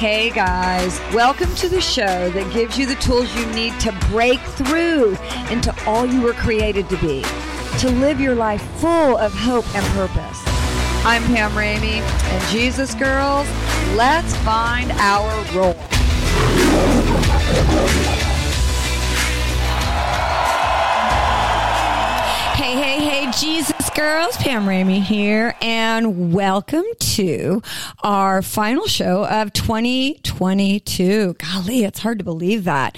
Hey guys, welcome to the show that gives you the tools you need to break through into all you were created to be, to live your life full of hope and purpose. I'm Pam Ramey, and Jesus Girls, let's find our role. Hey, hey, hey, Jesus girls, Pam Ramey here, and welcome to our final show of 2022. Golly, it's hard to believe that.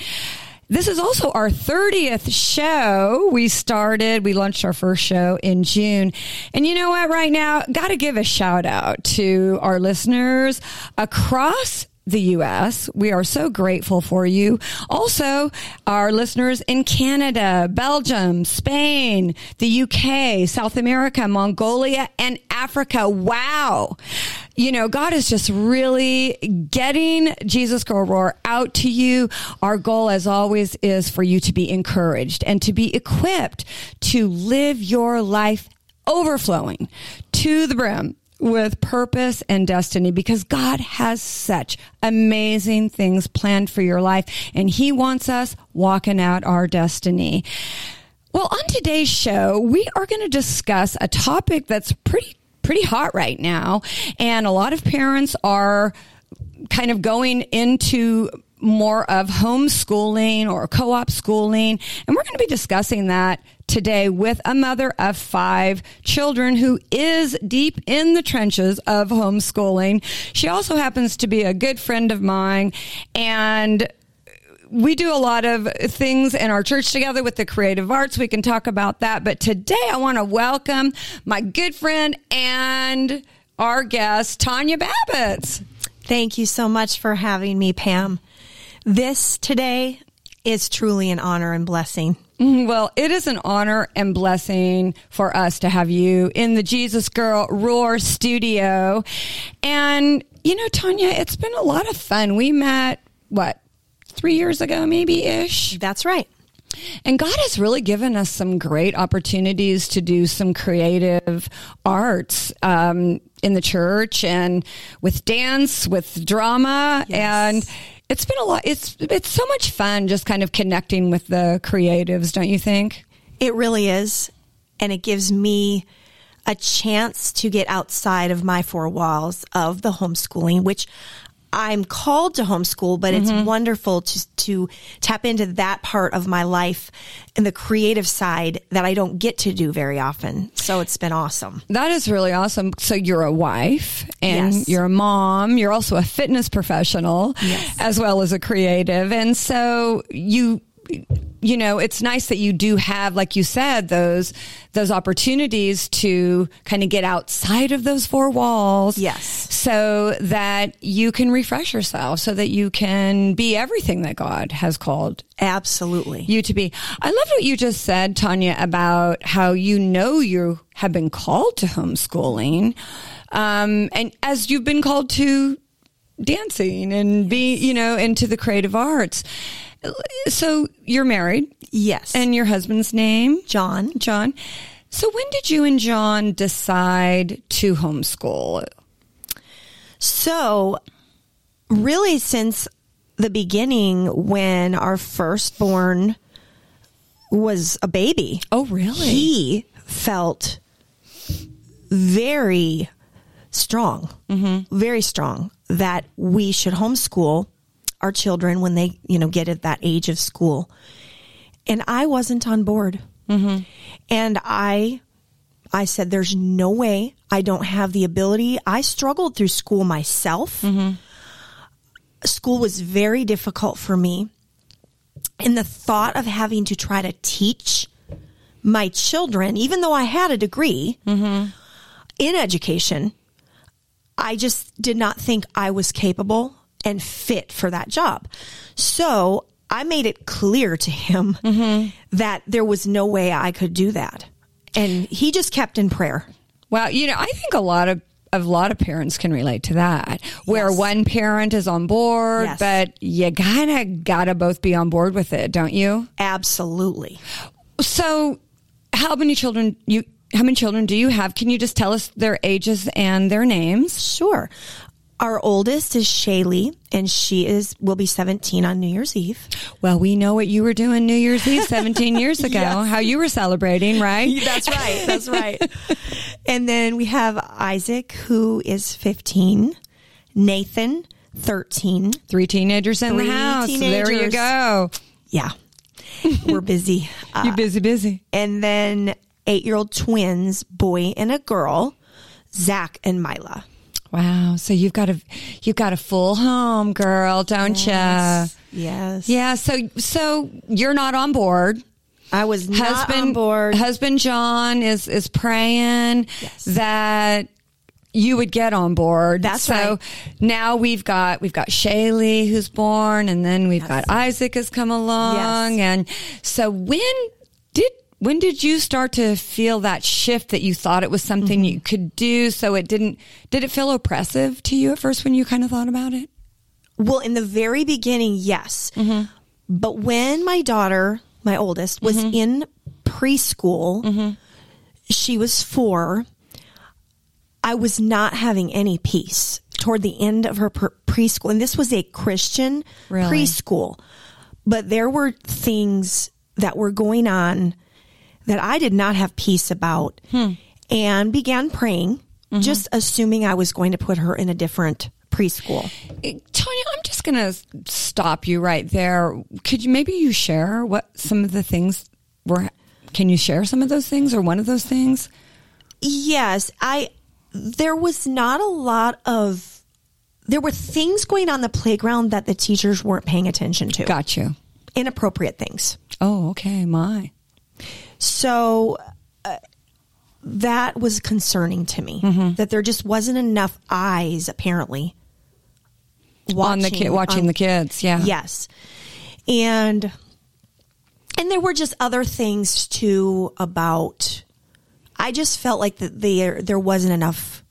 This is also our 30th show. We started, we launched our first show in June. And you know what, right now, got to give a shout out to our listeners across the U.S. We are so grateful for you. Also, our listeners in Canada, Belgium, Spain, the U.K., South America, Mongolia, and Africa. Wow. You know, God is just really getting Jesus Girl Roar out to you. Our goal, as always, is for you to be encouraged and to be equipped to live your life overflowing to the brim with purpose and destiny because God has such amazing things planned for your life and he wants us walking out our destiny. Well, on today's show, we are going to discuss a topic that's pretty pretty hot right now and a lot of parents are kind of going into more of homeschooling or co-op schooling. And we're going to be discussing that today with a mother of five children who is deep in the trenches of homeschooling. She also happens to be a good friend of mine and we do a lot of things in our church together with the creative arts. We can talk about that. But today I want to welcome my good friend and our guest, Tonya Babitz. Thank you so much for having me, Pam. This today is truly an honor and blessing. Mm-hmm. Well, it is an honor and blessing for us to have you in the Jesus Girl Roar studio. And, you know, Tonya, it's been a lot of fun. We met, what, three years ago, maybe ish? That's right. And God has really given us some great opportunities to do some creative arts um, in the church and with dance, with drama, yes. and it's been a lot. It's it's so much fun just kind of connecting with the creatives, don't you think? It really is, and it gives me a chance to get outside of my four walls of the homeschooling, which I'm called to homeschool, but mm-hmm. it's wonderful to, to tap into that part of my life and the creative side that I don't get to do very often. So it's been awesome. That is really awesome. So you're a wife and yes. you're a mom. You're also a fitness professional yes. as well as a creative. And so you you know, it's nice that you do have, like you said, those, those opportunities to kind of get outside of those four walls. Yes. So that you can refresh yourself so that you can be everything that God has called. Absolutely. You to be. I love what you just said, Tonya, about how you know you have been called to homeschooling. Um, and as you've been called to dancing and be, you know, into the creative arts. So you're married? Yes. And your husband's name? John. John. So when did you and John decide to homeschool? So really since the beginning when our firstborn was a baby. Oh, really? He felt very strong, mm-hmm. very strong that we should homeschool our children when they, you know, get at that age of school. And I wasn't on board. Mm-hmm. And I, I said, there's no way I don't have the ability. I struggled through school myself. Mm-hmm. School was very difficult for me. And the thought of having to try to teach my children, even though I had a degree mm-hmm. in education, I just did not think I was capable and fit for that job. So I made it clear to him mm-hmm. that there was no way I could do that. And he just kept in prayer. Well, you know, I think a lot of a lot of parents can relate to that where yes. one parent is on board yes. but you kind of gotta both be on board with it don't you absolutely so how many children you how many children do you have can you just tell us their ages and their names sure Our oldest is Shaylee, and she is will be 17 on New Year's Eve. Well, we know what you were doing New Year's Eve 17 years ago, Yes. how you were celebrating, right? That's right. That's right. and then we have Isaac, who is 15, Nathan, 13. Three teenagers in Three the house. There you go. Yeah, we're busy. Uh, You busy, busy. and then eight year old twins, boy and a girl, Zach and Mila. Wow. So you've got a you've got a full home, girl, don't you? Yes. Yeah. So so you're not on board. I was not husband on board. Husband John is is praying Yes. that you would get on board. That's so right. now we've got we've got Shaylee who's born, and then we've got Isaac has come along, Yes. and so when when did you start to feel that shift that you thought it was something Mm-hmm. you could do? So it didn't. Did it feel oppressive to you at first when you kind of thought about it? Well, in the very beginning, yes. Mm-hmm. But when my daughter, my oldest, was mm-hmm. in preschool, mm-hmm. she was four, I was not having any peace toward the end of her preschool. And this was a Christian Really? preschool. But there were things that were going on that I did not have peace about hmm. and began praying, mm-hmm. just assuming I was going to put her in a different preschool. Eh, Tonya, I'm just going to stop you right there. Could you maybe you share what some of the things were? Can you share some of those things or one of those things? Yes, I there was not a lot of there were things going on the playground that the teachers weren't paying attention to. Got you. Inappropriate things. Oh, okay. My. So uh, that was concerning to me Mm-hmm. that there just wasn't enough eyes apparently on the kid, watching on- the kids. Yeah. Yes. And and there were just other things too about I just felt like that there there wasn't enough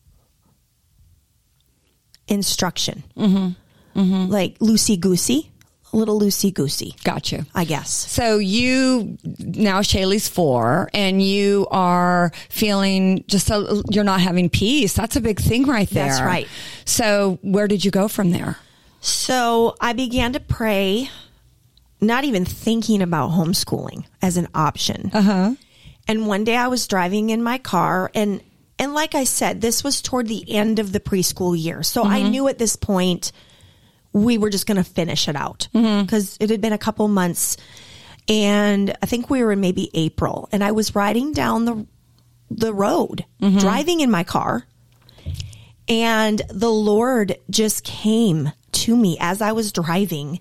instruction. Mm-hmm. Like loosey goosey, a little loosey goosey, Got you. I guess. So you now Shaylee's four, and you are feeling just a, you're not having peace. That's a big thing right there. That's right. So where did you go from there? So I began to pray, not even thinking about homeschooling as an option. Uh huh. And one day I was driving in my car and and like I said, this was toward the end of the preschool year. So I knew at this point we were just going to finish it out mm-hmm. because it had been a couple months and I think we were in maybe April and I was riding down the the road mm-hmm. driving in my car and the Lord just came to me as I was driving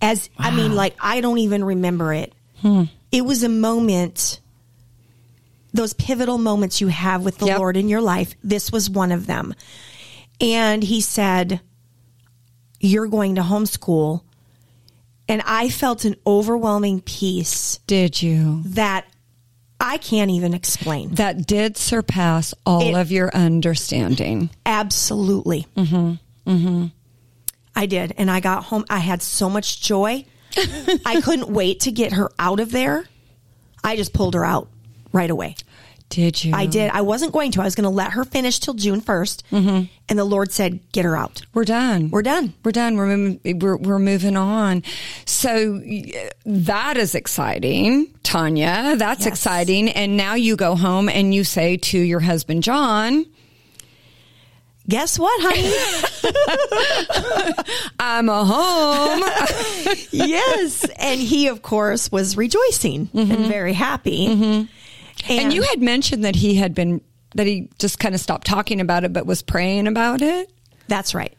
as I mean like I don't even remember it. Hmm. It was a moment those pivotal moments you have with the Yep. Lord in your life. This was one of them. And he said, You're going to homeschool. And I felt an overwhelming peace Did you? that I can't even explain. That did surpass all It- of your understanding. Absolutely. Mm-hmm. Mm-hmm. I did. And I got home. I had so much joy. I couldn't wait to get her out of there. I just pulled her out right away. Did you? I did. I wasn't going to. I was going to let her finish till June 1st. Mm-hmm. And the Lord said, get her out. We're done. We're done. We're done. We're moving, we're, we're moving on. So that is exciting, Tonya. That's Yes. exciting. And now you go home and you say to your husband, John, Guess what, honey? I'm a home. yes. And he, of course, was rejoicing and very happy. And, and you had mentioned that he had been, that he just kind of stopped talking about it, but was praying about it. That's right.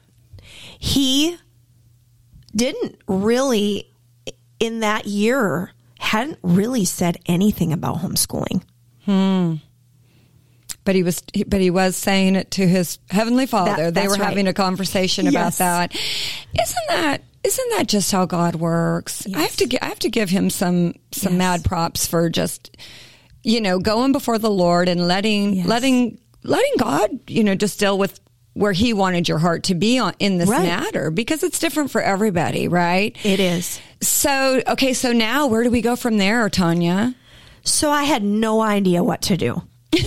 He didn't really, in that year, hadn't really said anything about homeschooling. Hmm. But he was, but he was saying it to his heavenly Father. That- they were having a conversation about that. Isn't that? Isn't that just how God works? I have to. I have to give him some some Yes. mad props for just, you know, going before the Lord and letting Yes. letting letting God, you know, just deal with where He wanted your heart to be on in this Right. matter because it's different for everybody, right? It is. So okay, so now where do we go from there, Tonya? So I had no idea what to do.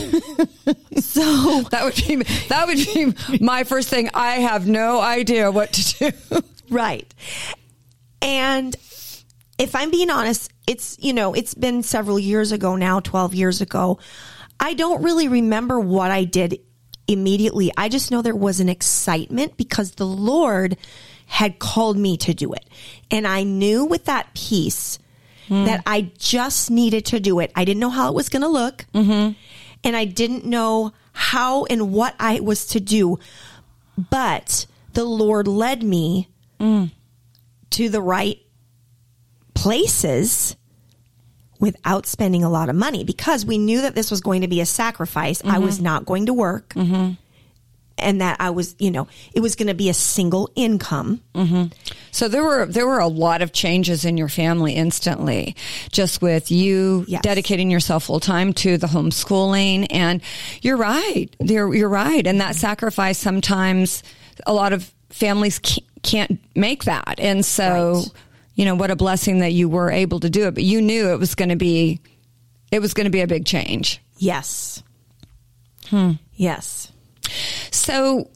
so That would be that would be my first thing. I have no idea what to do. Right. And if I'm being honest, it's, you know, it's been several years ago now, 12 years ago. I don't really remember what I did immediately. I just know there was an excitement because the Lord had called me to do it. And I knew with that peace hmm. that I just needed to do it. I didn't know how it was going to look. Mm-hmm. And I didn't know how and what I was to do. But the Lord led me mm. to the right places without spending a lot of money because we knew that this was going to be a sacrifice. I was not going to work. And that I was, you know, it was going to be a single income. So there were there were a lot of changes in your family instantly, just with you Yes. dedicating yourself full time to the homeschooling. And you're right, you're, you're right. And that sacrifice sometimes a lot of families can't make that. And so, Right. You know, what a blessing that you were able to do it. But you knew it was going to be it was going to be a big change. Yes. Yes. So,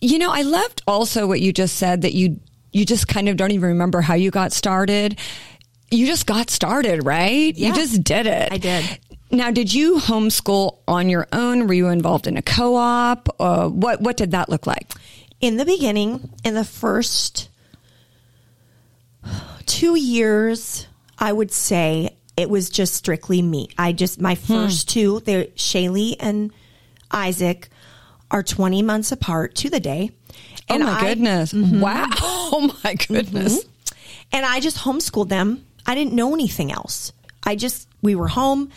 you know, I loved also what you just said that you you just kind of don't even remember how you got started. You just got started, right? Yeah. You just did it. I did. Now, did you homeschool on your own? Were you involved in a co-op? Uh, what what did that look like? in the beginning, in the first two years, I would say it was just strictly me. I just, my hmm. first two, they're Shaylee and Isaac are 20 months apart to the day. Oh my I- goodness! Mm-hmm. Wow! Oh my mm-hmm. goodness! and I just homeschooled them. I didn't know anything else. I just, we were home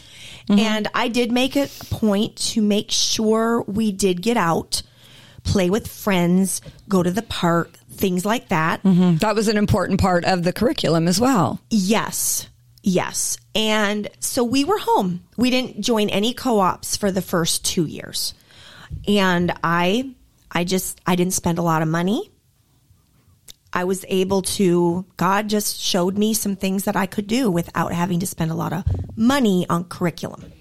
mm-hmm. and I did make a point to make sure we did get out, play with friends, go to the park, things like that. Mm-hmm. That was an important part of the curriculum as well. Yes. Yes. And so we were home. We didn't join any co-ops for the first 2 years. And I I just I didn't spend a lot of money. I was able to God just showed me some things that I could do without having to spend a lot of money on curriculum.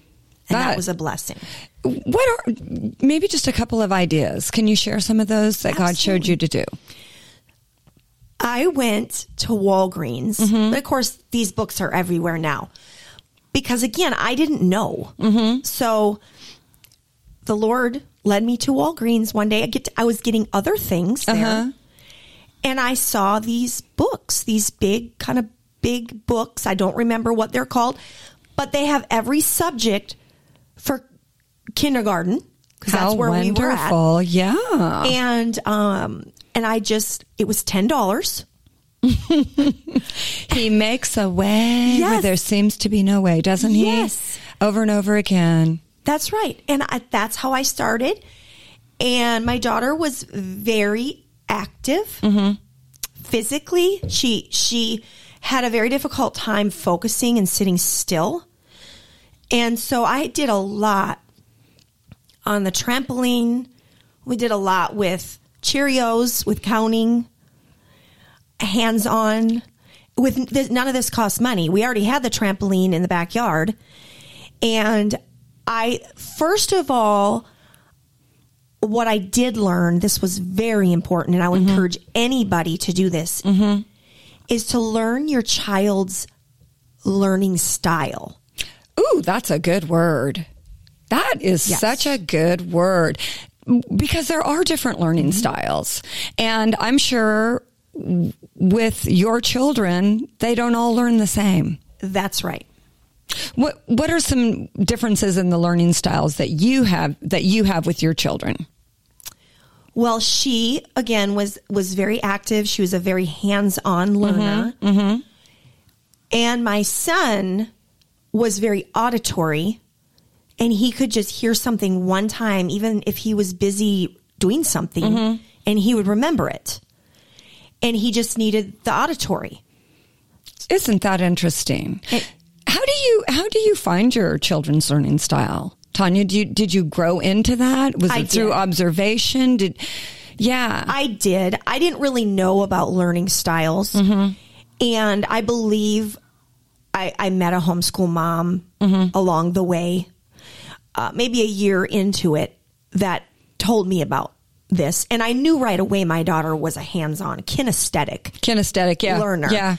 And that, was a blessing. What are maybe just a couple of ideas? Can you share some of those that God showed you to do? I went to Walgreens, but of course, these books are everywhere now. Because again, I didn't know. So the Lord led me to Walgreens one day. I get I was getting other things there, Uh-huh. and I saw these books, these big kind of big books. I don't remember what they're called, but they have every subject for kindergarten because that's where we were at wonderful! Yeah. and um and I just it was ten dollars. He makes a way where there seems to be no way, doesn't he? Yes. Over and over again. That's right, and I, that's how I started. And my daughter was very active physically. She she had a very difficult time focusing and sitting still, and so I did a lot on the trampoline. We did a lot with Cheerios, with counting, hands on. With this, none of this cost money. We already had the trampoline in the backyard, and I first of all, what I did learn, this was very important, and I would mm-hmm. encourage anybody to do this, mm-hmm. is to learn your child's learning style. Ooh, that's a good word. That is Yes. such a good word because there are different learning mm-hmm. styles. And I'm sure with your children, they don't all learn the same. That's right. What what are some differences in the learning styles that you have that you have with your children? Well, she again was was very active. She was a very hands-on learner. Mm-hmm. Mm-hmm. And my son was very auditory and he could just hear something one time even if he was busy doing something mm-hmm. and he would remember it. And he just needed the auditory. Isn't that interesting? How do you how do you find your children's learning style? Tonya, Did you, did you grow into that? Was I it through did. observation? Did yeah. I did. I didn't really know about learning styles. Mm-hmm. And I believe I, I met a homeschool mom along the way, uh, maybe a year into it, that told me about this. And I knew right away my daughter was a hands on, kinesthetic Kinesthetic, yeah. learner. Yeah.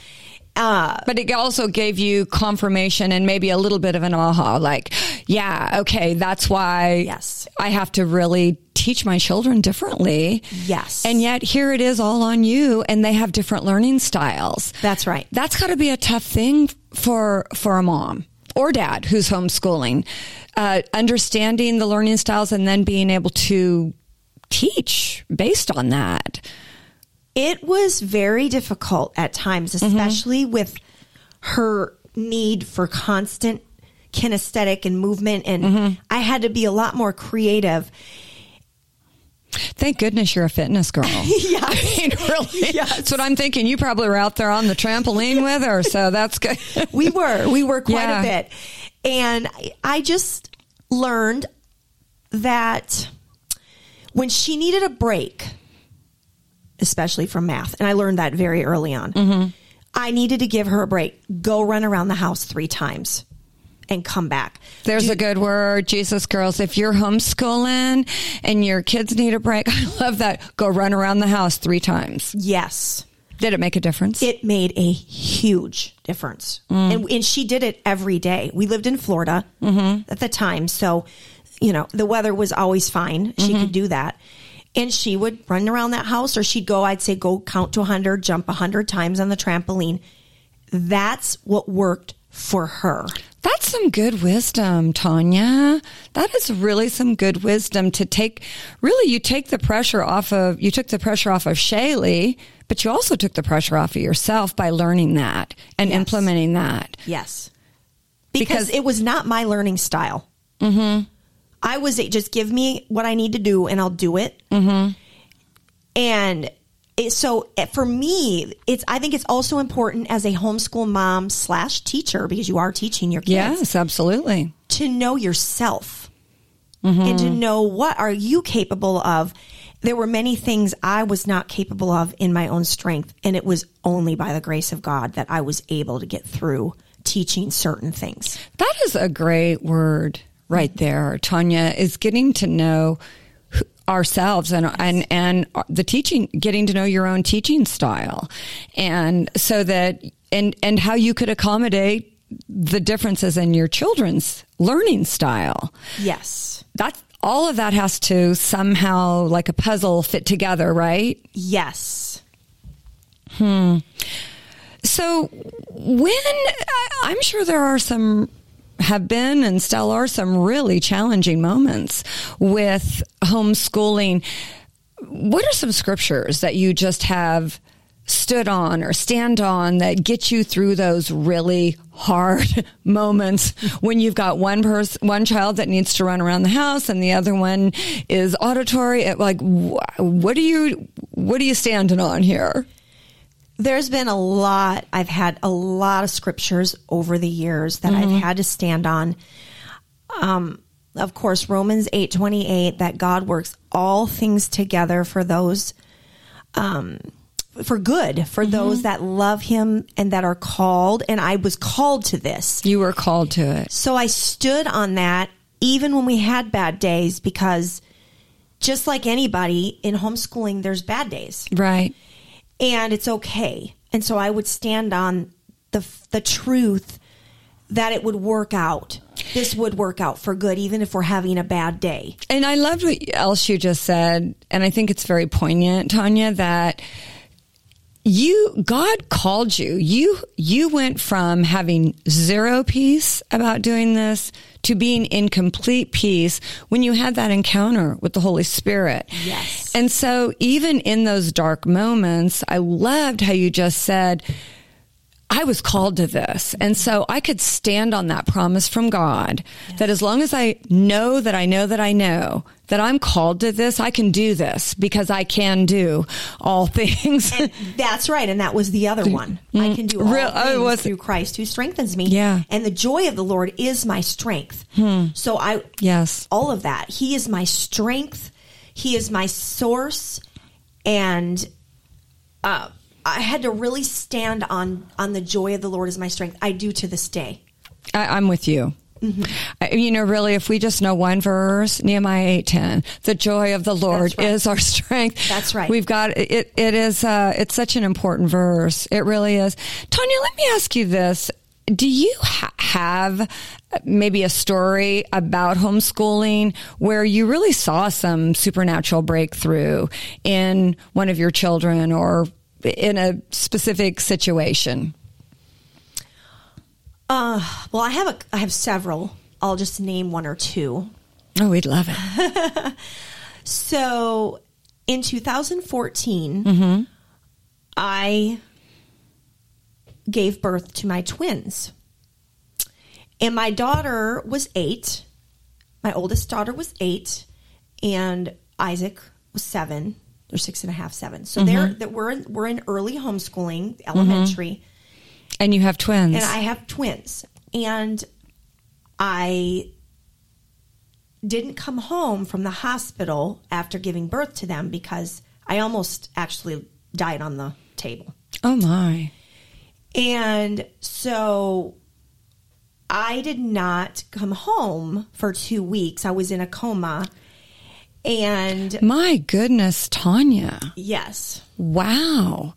Uh, But it also gave you confirmation and maybe a little bit of an aha, like, yeah, okay, that's why Yes. I have to really teach my children differently. Yes. And yet here it is all on you and they have different learning styles. That's right. That's got to be a tough thing for, for a mom or dad who's homeschooling, uh, understanding the learning styles and then being able to teach based on that. It was very difficult at times, mm-hmm. especially with her need for constant kinesthetic and movement. And mm-hmm. I had to be a lot more creative. Thank goodness you're a fitness girl. Yeah. I mean, really. Yes. That's what I'm thinking. You probably were out there on the trampoline with her, so that's good. We were, we were quite Yeah. a bit. And I just learned that when she needed a break, especially from math, and I learned that very early on, I needed to give her a break, go run around the house three times and come back. There's a good word, Jesus girls. If you're homeschooling and your kids need a break, I love that. Go run around the house three times. Yes. Did it make a difference? it made a huge difference. Mm. And, and she did it every day. We lived in Florida mm-hmm. at the time. So, you know, the weather was always fine. She could mm-hmm. do that. And she would run around that house or she'd go, I'd say, go count to 100, jump 100 times on the trampoline. That's what worked for her. That's some good wisdom, Tonya. That is really some good wisdom to take. Really, you take the pressure off of, you took the pressure off of Shaylee, but you also took the pressure off of yourself by learning that and Yes. implementing that. Yes. Because, Because- it was not my learning style. Mm-hmm. I was just give me what I need to do and I'll do it. Mm-hmm. And it, so eh, for me, it's I think it's also important as a homeschool mom slash teacher because you are teaching your kids Yes, absolutely. to know yourself and to know what are you capable of. There were many things I was not capable of in my own strength, and it was only by the grace of God that I was able to get through teaching certain things. That is a great word right there, Tonya, is getting to know ourselves and, and, and the teaching, getting to know your own teaching style. And so that, and, and how you could accommodate the differences in your children's learning style. Yes. That, all of that has to somehow like a puzzle fit together, right? Yes. Hmm. So when I- I'm sure there are some have been and still are some really challenging moments with homeschooling. What are some scriptures that you just have stood on or stand on that get you through those really hard moments when you've got one person, one child that needs to run around the house and the other one is auditory? It- Like, wh- what are you, what are you standing on here? There's been a lot, I've had a lot of scriptures over the years that I've had to stand on. Um, of course, Romans 8 28, that God works all things together for those, um, for good, for those that love him and that are called. And I was called to this. You were called to it. So I stood on that even when we had bad days because just like anybody in homeschooling, there's bad days Right. And it's okay. And so I would stand on the the truth that it would work out. This would work out for good, even if we're having a bad day. And I loved what else you just said. And I think it's very poignant, Tonya, that you, God called you. You, you went from having zero peace about doing this to being in complete peace when you had that encounter with the Holy Spirit. Yes. And so even in those dark moments, I loved how you just said, I was called to this. And so I could stand on that promise from God that as long as I know that I know that I know that I'm called to this, I can do this because I can do all things. That's right, and that was the other one. I can do all Real- oh, things was- through Christ who strengthens me. Yeah. and the joy of the Lord is my strength. So I, yes. all of that. He is my strength. He is my source, and uh, I had to really stand on on the joy of the Lord is my strength. I do to this day. I, I'm with you. I- You know, really, if we just know one verse, Nehemiah eight ten, the joy of the Lord right. is our strength. That's right. We've got it. It is. Uh, it's such an important verse. It really is. Tonya, let me ask you this: Do you ha- have maybe a story about homeschooling where you really saw some supernatural breakthrough in one of your children or in a specific situation? Uh, well, I have a I have several. I'll just name one or two. Oh, we'd love it. So, in 2014, I gave birth to my twins. And my daughter was eight. My oldest daughter was eight, and Isaac was seven. They're six and a half, seven. So they're mm-hmm. that we're in, we're in early homeschooling, elementary, mm-hmm. And you have twins. and I have twins. And I didn't come home from the hospital after giving birth to them because I almost actually died on the table. oh my. And so I did not come home for two weeks. I was in a coma. And My goodness, Tonya. yes, Wow.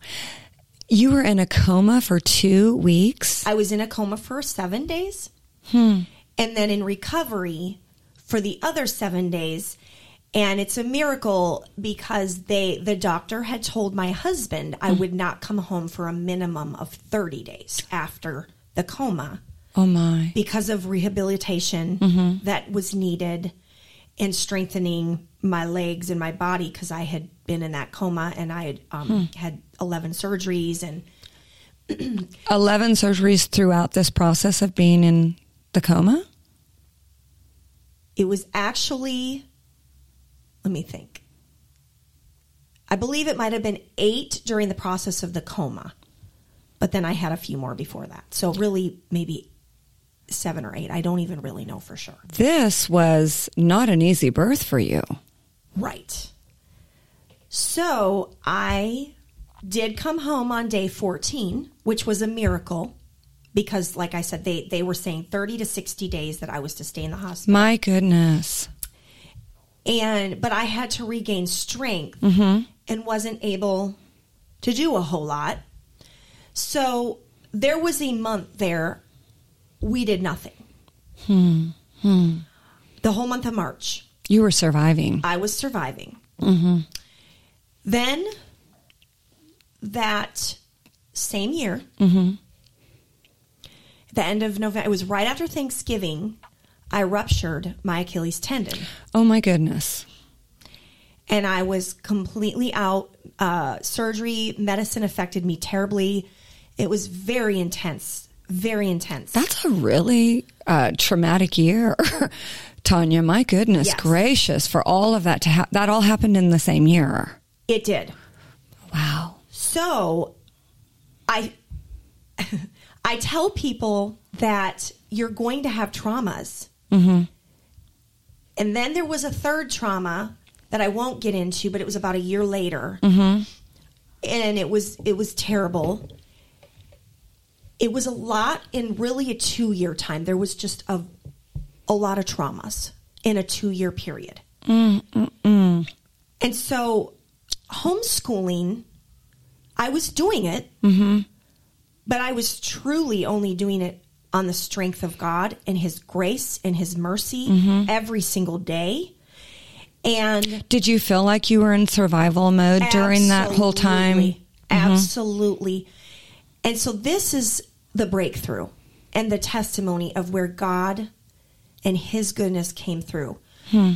You were in a coma for two weeks? I was in a coma for seven days. Hmm. And then in recovery for the other seven days. And it's a miracle because they the doctor had told my husband I hmm. would not come home for a minimum of 30 days after the coma. Oh my. because of rehabilitation mm-hmm. that was needed and strengthening my legs and my body because I had been in that coma and I had um, had 11 surgeries and 11 surgeries throughout this process of being in the coma? it was actually let me think. I believe it might have been eight during the process of the coma but then i had a few more before that. So really maybe seven or eight. I don't even really know for sure. This was not an easy birth for you. Right. So I did come home on day 14, which was a miracle because, like I said, they, they were saying 30 to 60 days that I was to stay in the hospital. My goodness. And, but I had to regain strength mm-hmm. and wasn't able to do a whole lot. So there was a month there, we did nothing. Hmm. Hmm. The whole month of March. You were surviving. I was surviving. Then that same year, the end of November, it was right after Thanksgiving, I ruptured my Achilles tendon Oh my goodness. and I was completely out. Uh, surgery, medicine affected me terribly. It was very intense, very intense. That's a really uh, traumatic year. Tonya, my goodness Yes. gracious, for all of that to happen. That all happened in the same year. it did. Wow. So I I tell people that you're going to have traumas. Mm-hmm. And then there was a third trauma that I won't get into, but it was about a year later. Mm-hmm. And it was it was terrible. It was a lot in really a 2-year time. There was just a a lot of traumas in a 2-year period. And so homeschooling I was doing it, mm-hmm. but I was truly only doing it on the strength of God and His grace and His mercy mm-hmm. every single day. And Did you feel like you were in survival mode during that whole time? Absolutely. Mm-hmm. Absolutely. And so this is the breakthrough and the testimony of where God and His goodness came through. Hmm.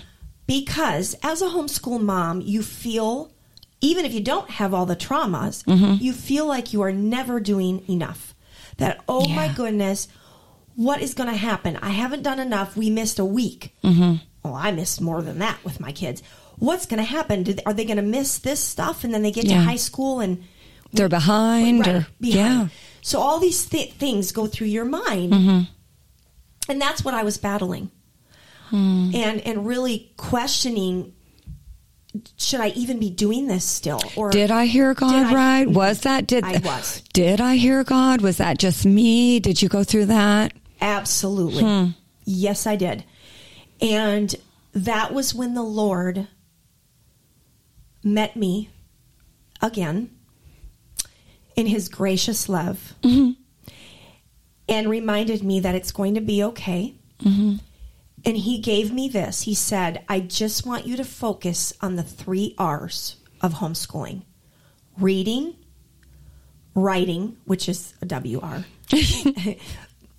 Because as a homeschool mom, you feel, even if you don't have all the traumas, mm-hmm. you feel like you are never doing enough. That, oh my goodness, what is going to happen? I haven't done enough. We missed a week. Mm-hmm. Well, I missed more than that with my kids. What's going to happen? Did, are they going to miss this stuff and then they get Yeah. to high school and They're behind, Right, or behind. yeah. So all these th- things go through your mind, Mm-hmm. And that's what I was battling, Hmm. and and really questioning: should I even be doing this still? Or Did I hear God I- right? Was that did I was. Did I hear God? Was that just me? Did you go through that? Absolutely. Yes, I did. And that was when the Lord met me again in his gracious love and reminded me that it's going to be okay. Mm-hmm. And he gave me this. He said, I just want you to focus on the three R's of homeschooling reading, writing, which is a WR,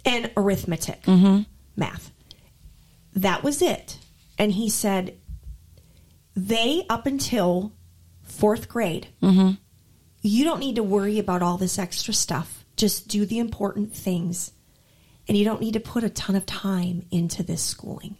and arithmetic, mm-hmm. math. That was it. And he said, they, up until fourth grade, mm-hmm. you don't need to worry about all this extra stuff. Just do the important things. And you don't need to put a ton of time into this schooling.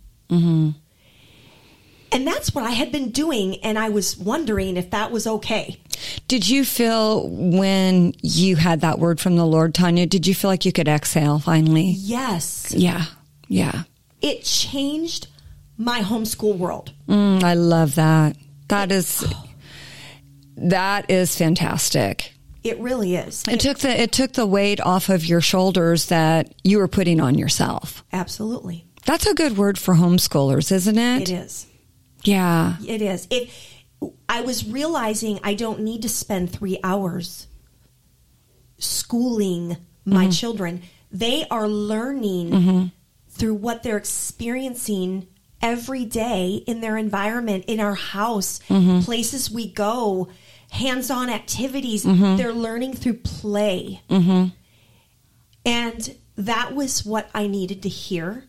And that's what I had been doing. And I was wondering if that was okay. Did you feel when you had that word from the Lord, Tonya? Did you feel like you could exhale finally? Yes. Yeah, yeah. It changed my homeschool world. Mm, I love that. That is that is fantastic. It really is. It took the it took the weight off of your shoulders that you were putting on yourself. Absolutely. That's a good word for homeschoolers, isn't it? It is. Yeah. It is. It. I was realizing I don't need to spend three hours schooling my mm-hmm. children. They are learning mm-hmm. through what they're experiencing every day in their environment, in our house, mm-hmm. places we go, hands on activities. Mm-hmm. They're learning through play. Mm-hmm. And that was what I needed to hear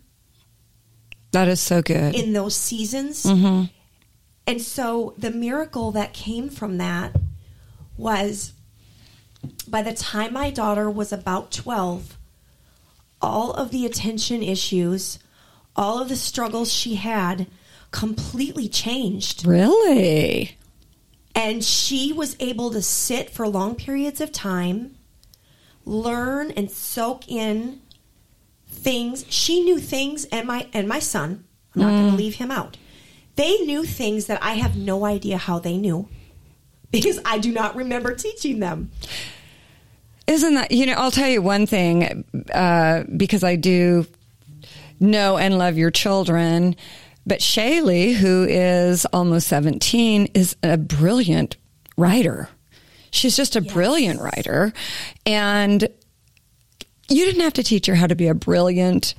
That is so good. in those seasons. Mm-hmm. And so the miracle that came from that was by the time my daughter was about 12, all of the attention issues, all of the struggles she had completely changed. really? And she was able to sit for long periods of time, learn and soak in things. She knew things and my and my son, I'm not going to leave him out. They knew things that I have no idea how they knew because I do not remember teaching them. Isn't that, you know, I'll tell you one thing, uh, because I do know and love your children, but Shaylee, who is almost 17, is a brilliant writer. She's just a brilliant writer. And you didn't have to teach her how to be a brilliant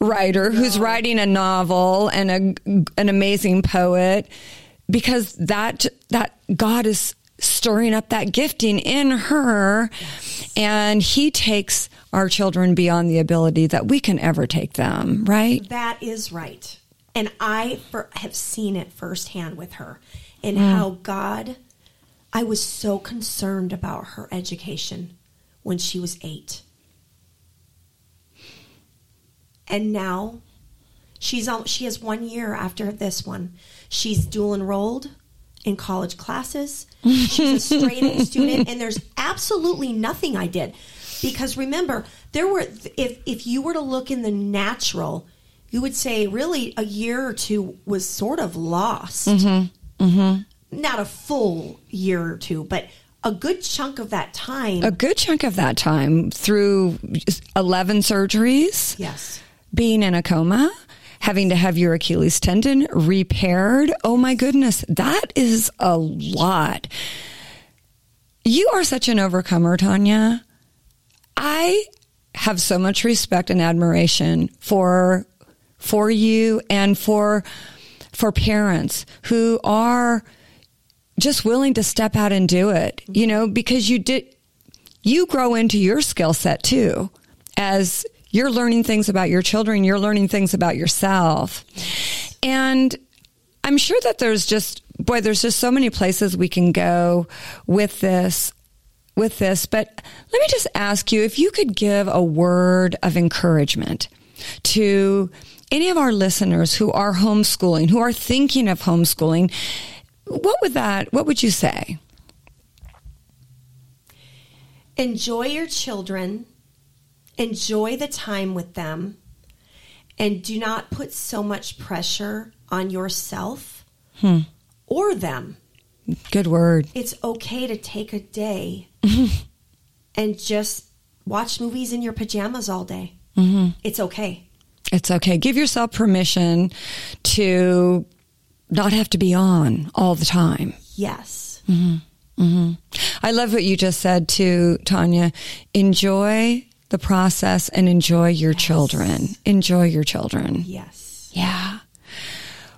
writer who's writing a novel and a, an amazing poet because that that God is stirring up that gifting in her and he takes our children beyond the ability that we can ever take them right That is right. And I for, have seen it firsthand with her and mm. how God, I was so concerned about her education when she was eight. And now she's al- she has one year after this one. She's dual enrolled in college classes. She's a straight A student, and there's absolutely nothing I did because remember there were if if you were to look in the natural, you would say really a year or two was sort of lost. Mm-hmm. Mm-hmm. Not a full year or two, but a good chunk of that time. a good chunk of that time through 11 surgeries yes. being in a coma having to have your achilles tendon repaired oh my goodness that is a lot you are such an overcomer tonya i have so much respect and admiration for for you and for for parents who are just willing to step out and do it you know because you did you grow into your skill set too as you're learning things about your children, you're learning things about yourself. And I'm sure that there's just, boy, there's just so many places we can go with this, with this. But let me just ask you if you could give a word of encouragement to any of our listeners who are homeschooling, who are thinking of homeschooling, what would that, what would you say? enjoy your children, enjoy the time with them, and do not put so much pressure on yourself or them. Good word. It's okay to take a day and just watch movies in your pajamas all day. Mm-hmm. It's okay. It's okay. Give yourself permission to not have to be on all the time. Yes. Mm-hmm. Mm-hmm. I love what you just said too, Tonya. Enjoy the process and enjoy your children. Enjoy your children. Yes. Yeah.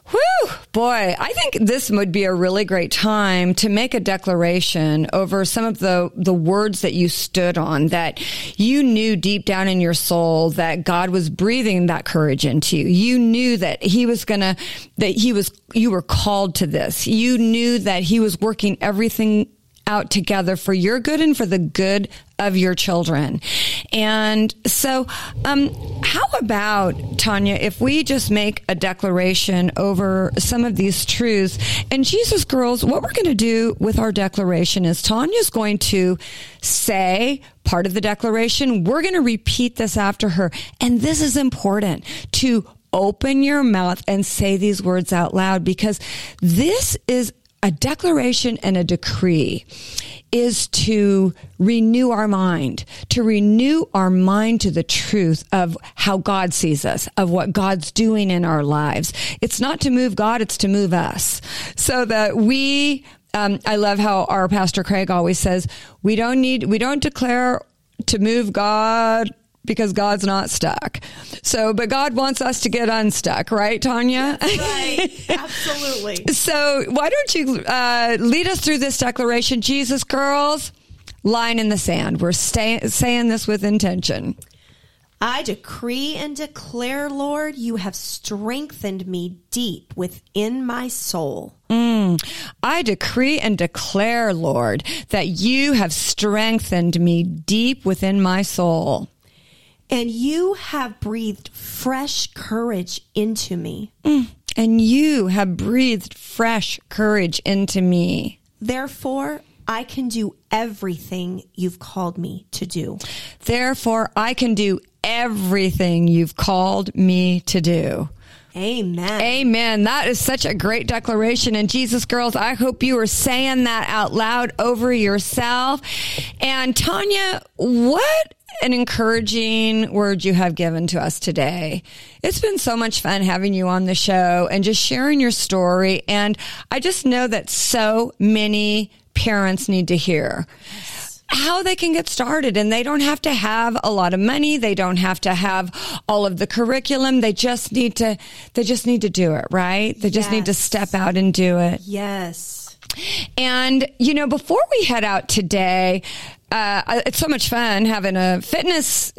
Whew, boy, I think this would be a really great time to make a declaration over some of the, the words that you stood on that you knew deep down in your soul that God was breathing that courage into you. You knew that he was gonna, that he was, you were called to this. You knew that he was working everything out together for your good and for the good of your children. And so, um, how about Tonya, if we just make a declaration over some of these truths and Jesus girls, what we're going to do with our declaration is Tonya's going to say part of the declaration. We're going to repeat this after her. And this is important to open your mouth and say these words out loud because this is a declaration and a decree is to renew our mind, to renew our mind to the truth of how God sees us, of what God's doing in our lives. It's not to move God, it's to move us. So that we, um, I love how our pastor Craig always says, we don't need, we don't declare to move God because God's not stuck. So, but God wants us to get unstuck, right, Tonya? Right. Absolutely. So, why don't you uh, lead us through this declaration, Jesus girls? Line in the sand. We're stay- saying this with intention. I decree and declare, Lord, you have strengthened me deep within my soul. I decree and declare, Lord, that you have strengthened me deep within my soul. And you have breathed fresh courage into me. Mm. And you have breathed fresh courage into me. Therefore, I can do everything you've called me to do. Therefore, I can do everything you've called me to do. Amen. Amen. That is such a great declaration. And Jesus, girls, I hope you are saying that out loud over yourself. And Tonya, what an encouraging word you have given to us today. It's been so much fun having you on the show and just sharing your story. And I just know that so many parents need to hear how they can get started and they don't have to have a lot of money. They don't have to have all of the curriculum. They just need to, they just need to do it, right? They just need to step out and do it. Yes. And, you know, before we head out today, uh, it's so much fun having a fitness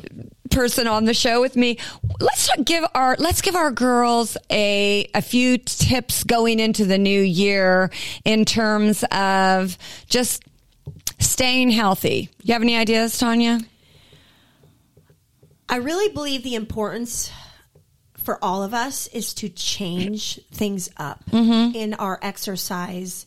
person on the show with me. Let's give our, let's give our girls a, a few tips going into the new year in terms of just staying healthy. You have any ideas, Tonya? I really believe the importance for all of us is to change things up in our exercise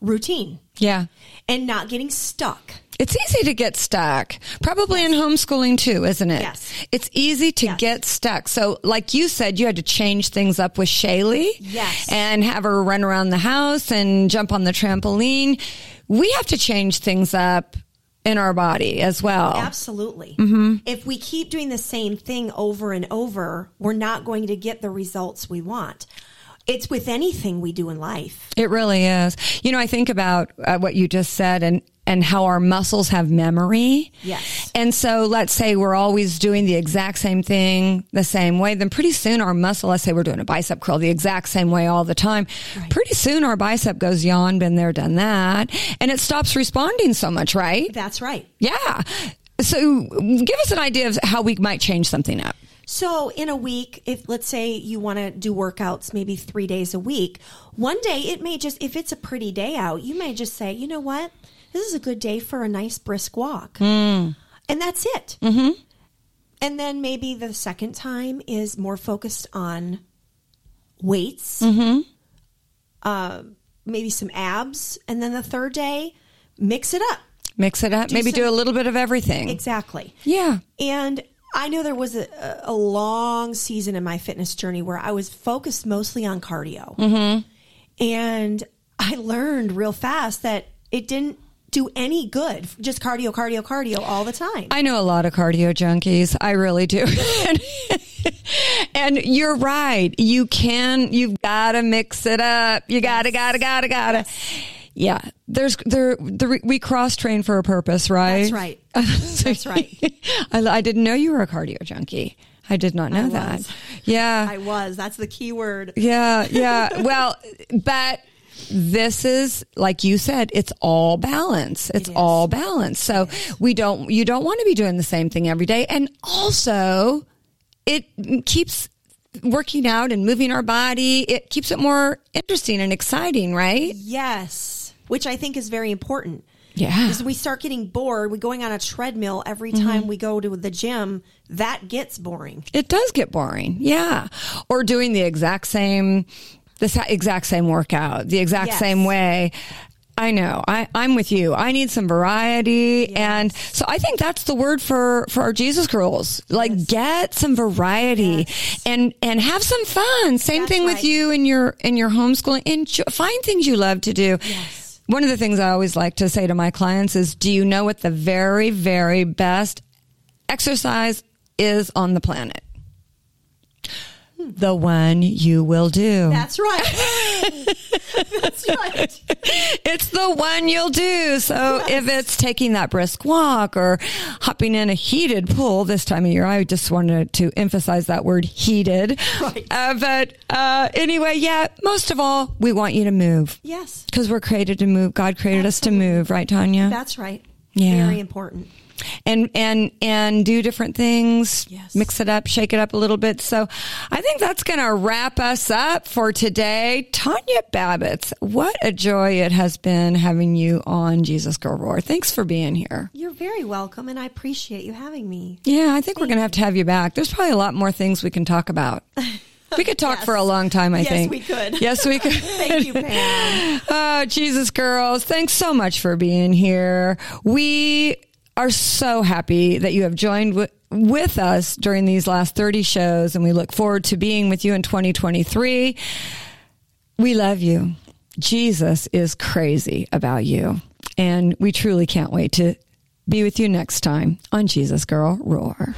routine Yeah. and not getting stuck. It's easy to get stuck. Probably in homeschooling too, isn't it? Yes. It's easy to Yes. get stuck. So, like you said, you had to change things up with Shaylee. Yes. And have her run around the house and jump on the trampoline. We have to change things up in our body as well. Absolutely. Mm-hmm. If we keep doing the same thing over and over, we're not going to get the results we want. It's with anything we do in life. It really is. You know, I think about uh, what you just said and and how our muscles have memory. Yes. And so let's say we're always doing the exact same thing the same way, then pretty soon our muscle, let's say we're doing a bicep curl the exact same way all the time. Right. Pretty soon our bicep goes yawn, been there, done that. And it stops responding so much, right? That's right. Yeah. So give us an idea of how we might change something up. So in a week, if let's say you want to do workouts maybe three days a week, one day it may just, if it's a pretty day out, you may just say, you know what? This is a good day for a nice brisk walk. And that's it. Mm-hmm. And then maybe the second time is more focused on weights, mm-hmm. uh, maybe some abs. And then the third day, mix it up. Mix it up. Maybe some- do a little bit of everything. Exactly. Yeah. And I know there was a, a long season in my fitness journey where I was focused mostly on cardio. Mm-hmm. And I learned real fast that it didn't do any good. Just cardio, cardio, cardio all the time. I know a lot of cardio junkies. I really do. and you're right. You can, you've got to mix it up. You gotta, gotta, gotta, gotta. Yeah. There's, there, the, we cross train for a purpose, right? That's right. That's right. I, I didn't know you were a cardio junkie. I did not know that. Yeah. I was. That's the key word. Yeah, yeah. well, but this is like you said, it's all balance. It's It all balance. So we don't you don't want to be doing the same thing every day. And also it keeps working out and moving our body. It keeps it more interesting and exciting, right? Yes. Which I think is very important. Yeah. Because we start getting bored. We're going on a treadmill every mm-hmm. time we go to the gym. That gets boring. It does get boring. Yeah. Or doing the exact same, the exact same workout, the exact Yes. same way. I know. I, I'm with you. I need some variety. And so I think that's the word for, for our Jesus girls. Like get some variety and, and have some fun. Same That's thing with you in your, in your homeschooling. Enjoy, find things you love to do. Yes. One of the things I always like to say to my clients is, do you know what the very, very best exercise is on the planet? The one you will do. That's right. That's right. it's the one you'll do. So if it's taking that brisk walk or hopping in a heated pool this time of year, I just wanted to emphasize that word heated. Right. Uh, but uh, anyway, yeah, most of all, we want you to move Yes. because we're created to move. God created us to move, right, Tonya? That's right. Yeah. Very important. and and and do different things Yes. mix it up shake it up a little bit so i think that's going to wrap us up for today tonya babitz what a joy it has been having you on jesus girl roar thanks for being here You're very welcome, and I appreciate you having me. yeah i think we're going to have to have you back there's probably a lot more things we can talk about we could talk Yes. for a long time i Yes, think Yes, we could. yes we could Thank you, Pam. Oh, Jesus girls, thanks so much for being here. We are so happy that you have joined w- with us during these last 30 shows and we look forward to being with you in 2023. We love you. Jesus is crazy about you and we truly can't wait to be with you next time on Jesus Girl Roar.